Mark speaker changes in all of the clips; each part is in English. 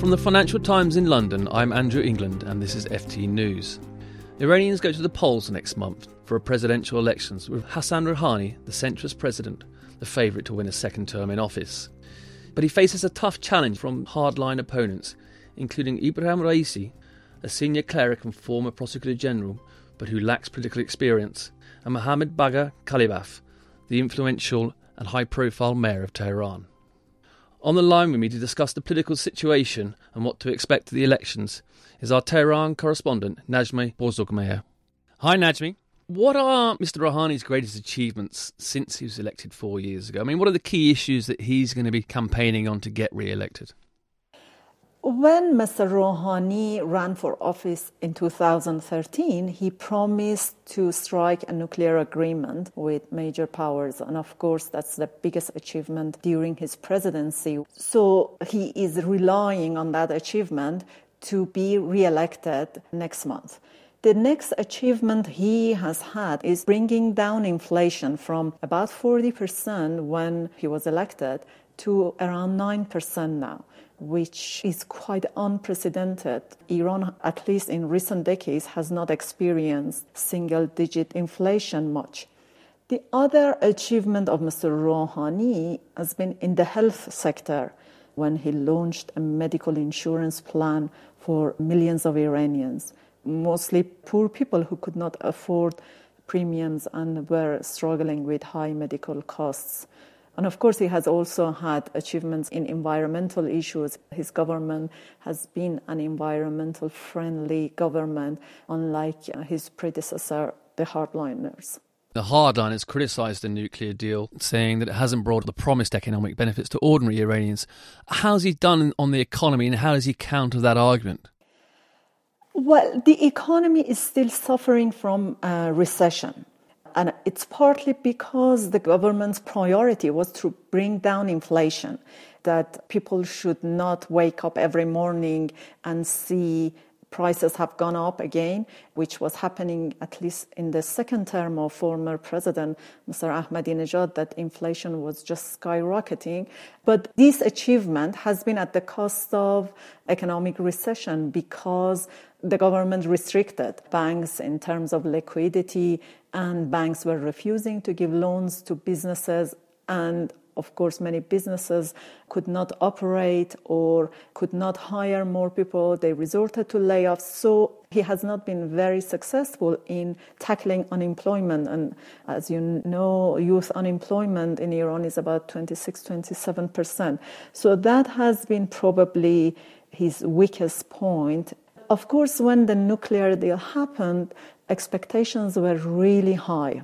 Speaker 1: From the Financial Times in London, I'm Andrew England, and this is FT News. Iranians go to the polls next month for a presidential elections, with Hassan Rouhani, the centrist president, the favourite to win a second term in office. But he faces a tough challenge from hardline opponents, including Ibrahim Raisi, a senior cleric and former prosecutor general, but who lacks political experience, and Mohammad Bagher Ghalibaf, the influential and high profile mayor of Tehran. On the line with me to discuss the political situation and what to expect of the elections is our Tehran correspondent, Najmeh Bozorgmehr. Hi, Najmeh. What are Mr. Rouhani's greatest achievements since he was elected four years ago? I mean, what are the key issues that he's going to be campaigning on to get re elected?
Speaker 2: When Mr. Rouhani ran for office in 2013, he promised to strike a nuclear agreement with major powers. And of course, that's the biggest achievement during his presidency. So he is relying on that achievement to be re-elected next month. The next achievement he has had is bringing down inflation from about 40% when he was elected to around 9% now which is quite unprecedented. Iran, at least in recent decades, has not experienced single digit inflation much. The other achievement of Mr. Rouhani has been in the health sector when he launched a medical insurance plan for millions of Iranians, mostly poor people who could not afford premiums and were struggling with high medical costs. And of course, he has also had achievements in environmental issues. His government has been an environmental friendly government, unlike uh, his predecessor, the hardliners.
Speaker 1: The hardliners criticised the nuclear deal, saying that it hasn't brought the promised economic benefits to ordinary Iranians. How's he done on the economy and how does he counter that argument?
Speaker 2: Well, the economy is still suffering from a recession. And it's partly because the government's priority was to bring down inflation, that people should not wake up every morning and see prices have gone up again, which was happening at least in the second term of former president Mr. Ahmadinejad, that inflation was just skyrocketing. But this achievement has been at the cost of economic recession because the government restricted banks in terms of liquidity, and banks were refusing to give loans to businesses. And of course, many businesses could not operate or could not hire more people. They resorted to layoffs. So he has not been very successful in tackling unemployment. And as you know, youth unemployment in Iran is about 26, 27%. So that has been probably his weakest point of course, when the nuclear deal happened, expectations were really high.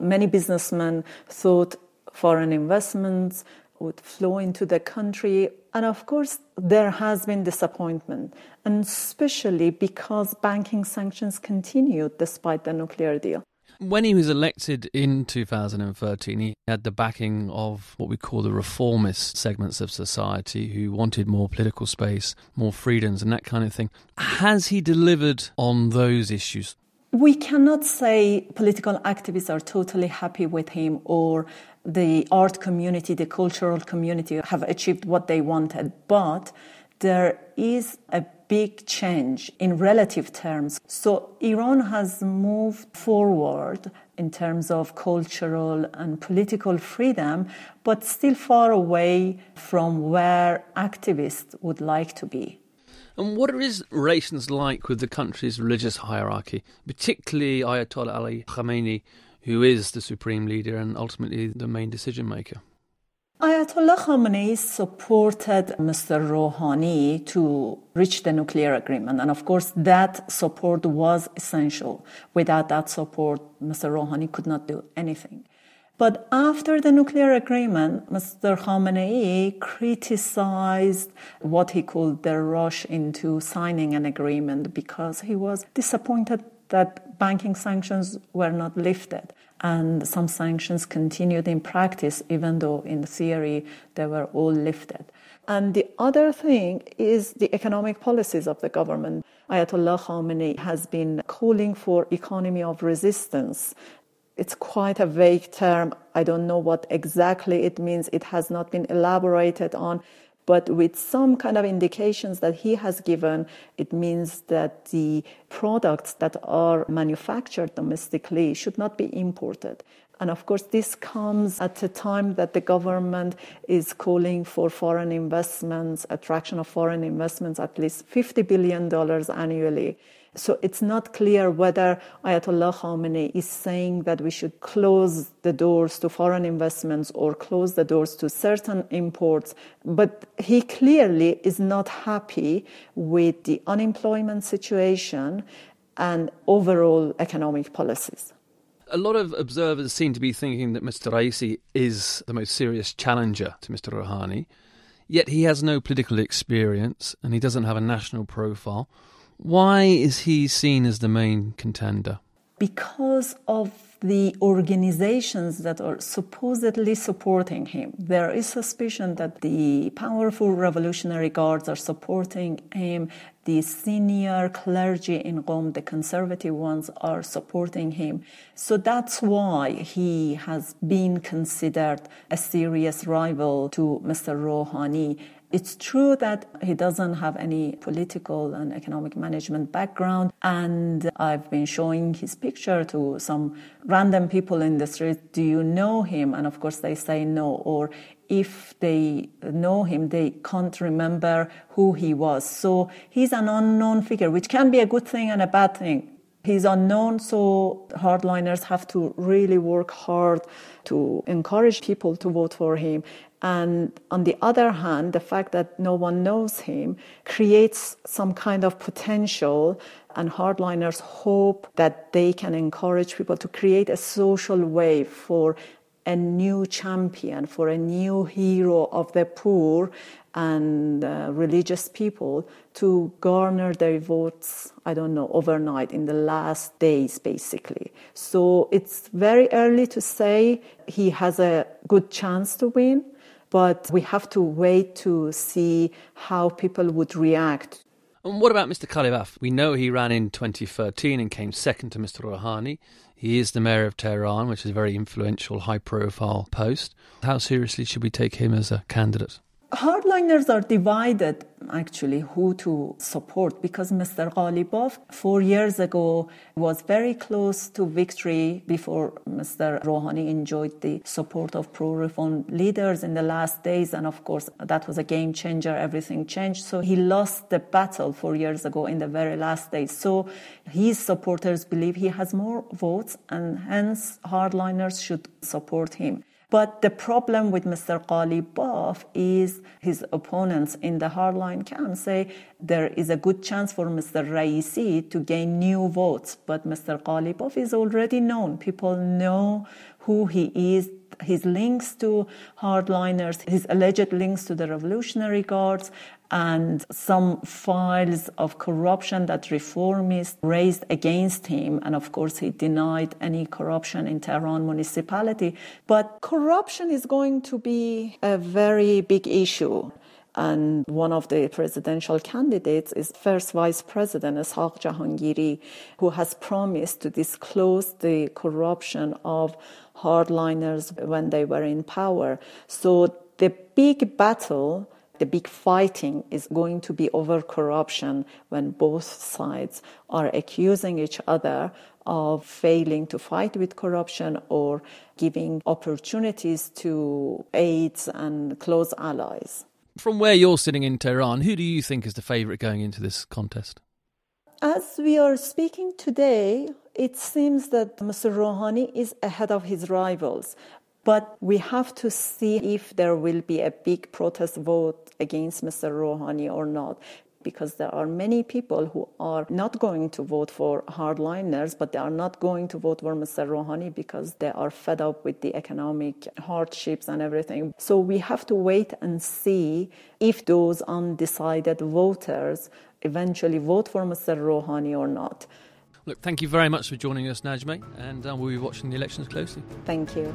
Speaker 2: Many businessmen thought foreign investments would flow into the country. And of course, there has been disappointment, and especially because banking sanctions continued despite the nuclear deal.
Speaker 1: When he was elected in 2013, he had the backing of what we call the reformist segments of society who wanted more political space, more freedoms, and that kind of thing. Has he delivered on those issues?
Speaker 2: We cannot say political activists are totally happy with him or the art community, the cultural community have achieved what they wanted, but there is a big change in relative terms. So Iran has moved forward in terms of cultural and political freedom, but still far away from where activists would like to be.
Speaker 1: And what are his relations like with the country's religious hierarchy, particularly Ayatollah Ali Khamenei, who is the supreme leader and ultimately the main decision maker?
Speaker 2: Ayatollah Khamenei supported Mr. Rouhani to reach the nuclear agreement. And of course, that support was essential. Without that support, Mr. Rouhani could not do anything. But after the nuclear agreement, Mr. Khamenei criticized what he called the rush into signing an agreement because he was disappointed that banking sanctions were not lifted and some sanctions continued in practice, even though in theory they were all lifted. And the other thing is the economic policies of the government. Ayatollah Khamenei has been calling for economy of resistance. It's quite a vague term. I don't know what exactly it means. It has not been elaborated on. But with some kind of indications that he has given, it means that the products that are manufactured domestically should not be imported. And of course, this comes at a time that the government is calling for foreign investments, attraction of foreign investments, at least $50 billion annually. So it's not clear whether Ayatollah Khamenei is saying that we should close the doors to foreign investments or close the doors to certain imports. But he clearly is not happy with the unemployment situation and overall economic policies.
Speaker 1: A lot of observers seem to be thinking that Mr. Raisi is the most serious challenger to Mr. Rouhani, yet he has no political experience and he doesn't have a national profile. Why is he seen as the main contender?
Speaker 2: Because of the organizations that are supposedly supporting him. There is suspicion that the powerful Revolutionary Guards are supporting him. The senior clergy in Qom, the conservative ones, are supporting him. So that's why he has been considered a serious rival to Mr. Rouhani. It's true that he doesn't have any political and economic management background, and I've been showing his picture to some random people in the street. Do you know him? And of course, they say no. Or if they know him, they can't remember who he was. So he's an unknown figure, which can be a good thing and a bad thing. He's unknown, so hardliners have to really work hard to encourage people to vote for him. And on the other hand, the fact that no one knows him creates some kind of potential, and hardliners hope that they can encourage people to create a social wave for a new champion, for a new hero of the poor and uh, religious people to garner their votes, I don't know, overnight in the last days, basically. So it's very early to say he has a good chance to win but we have to wait to see how people would react.
Speaker 1: And what about Mr. Ghalibaf? We know he ran in 2013 and came second to Mr. Rouhani. He is the mayor of Tehran, which is a very influential, high profile post. How seriously should we take him as a candidate?
Speaker 2: Hardliners are divided actually who to support because Mr. Ghalibaf four years ago was very close to victory before Mr. Rouhani enjoyed the support of pro reform leaders in the last days. And of course, that was a game changer. Everything changed. So he lost the battle four years ago in the very last days. So his supporters believe he has more votes and hence hardliners should support him. But the problem with Mr. Ghalibaf is his opponents in the hardline camp say there is a good chance for Mr. Raisi to gain new votes. But Mr. Ghalibaf is already known. People know who he is, his links to hardliners, his alleged links to the Revolutionary Guards, and some files of corruption that reformists raised against him. And of course, he denied any corruption in Tehran municipality. But corruption is going to be a very big issue. And one of the presidential candidates is first vice president Ishaq Jahangiri, who has promised to disclose the corruption of hardliners when they were in power. So the big battle the big fighting is going to be over corruption when both sides are accusing each other of failing to fight with corruption or giving opportunities to aides and close allies.
Speaker 1: From where you're sitting in Tehran, who do you think is the favourite going into this contest?
Speaker 2: As we are speaking today, it seems that Mr. Rouhani is ahead of his rivals. But we have to see if there will be a big protest vote against Mr. Rouhani or not. Because there are many people who are not going to vote for hardliners, but they are not going to vote for Mr. Rouhani because they are fed up with the economic hardships and everything. So we have to wait and see if those undecided voters eventually vote for Mr. Rouhani or not.
Speaker 1: Look, thank you very much for joining us, Najmeh, and uh, we'll be watching the elections closely.
Speaker 2: Thank you.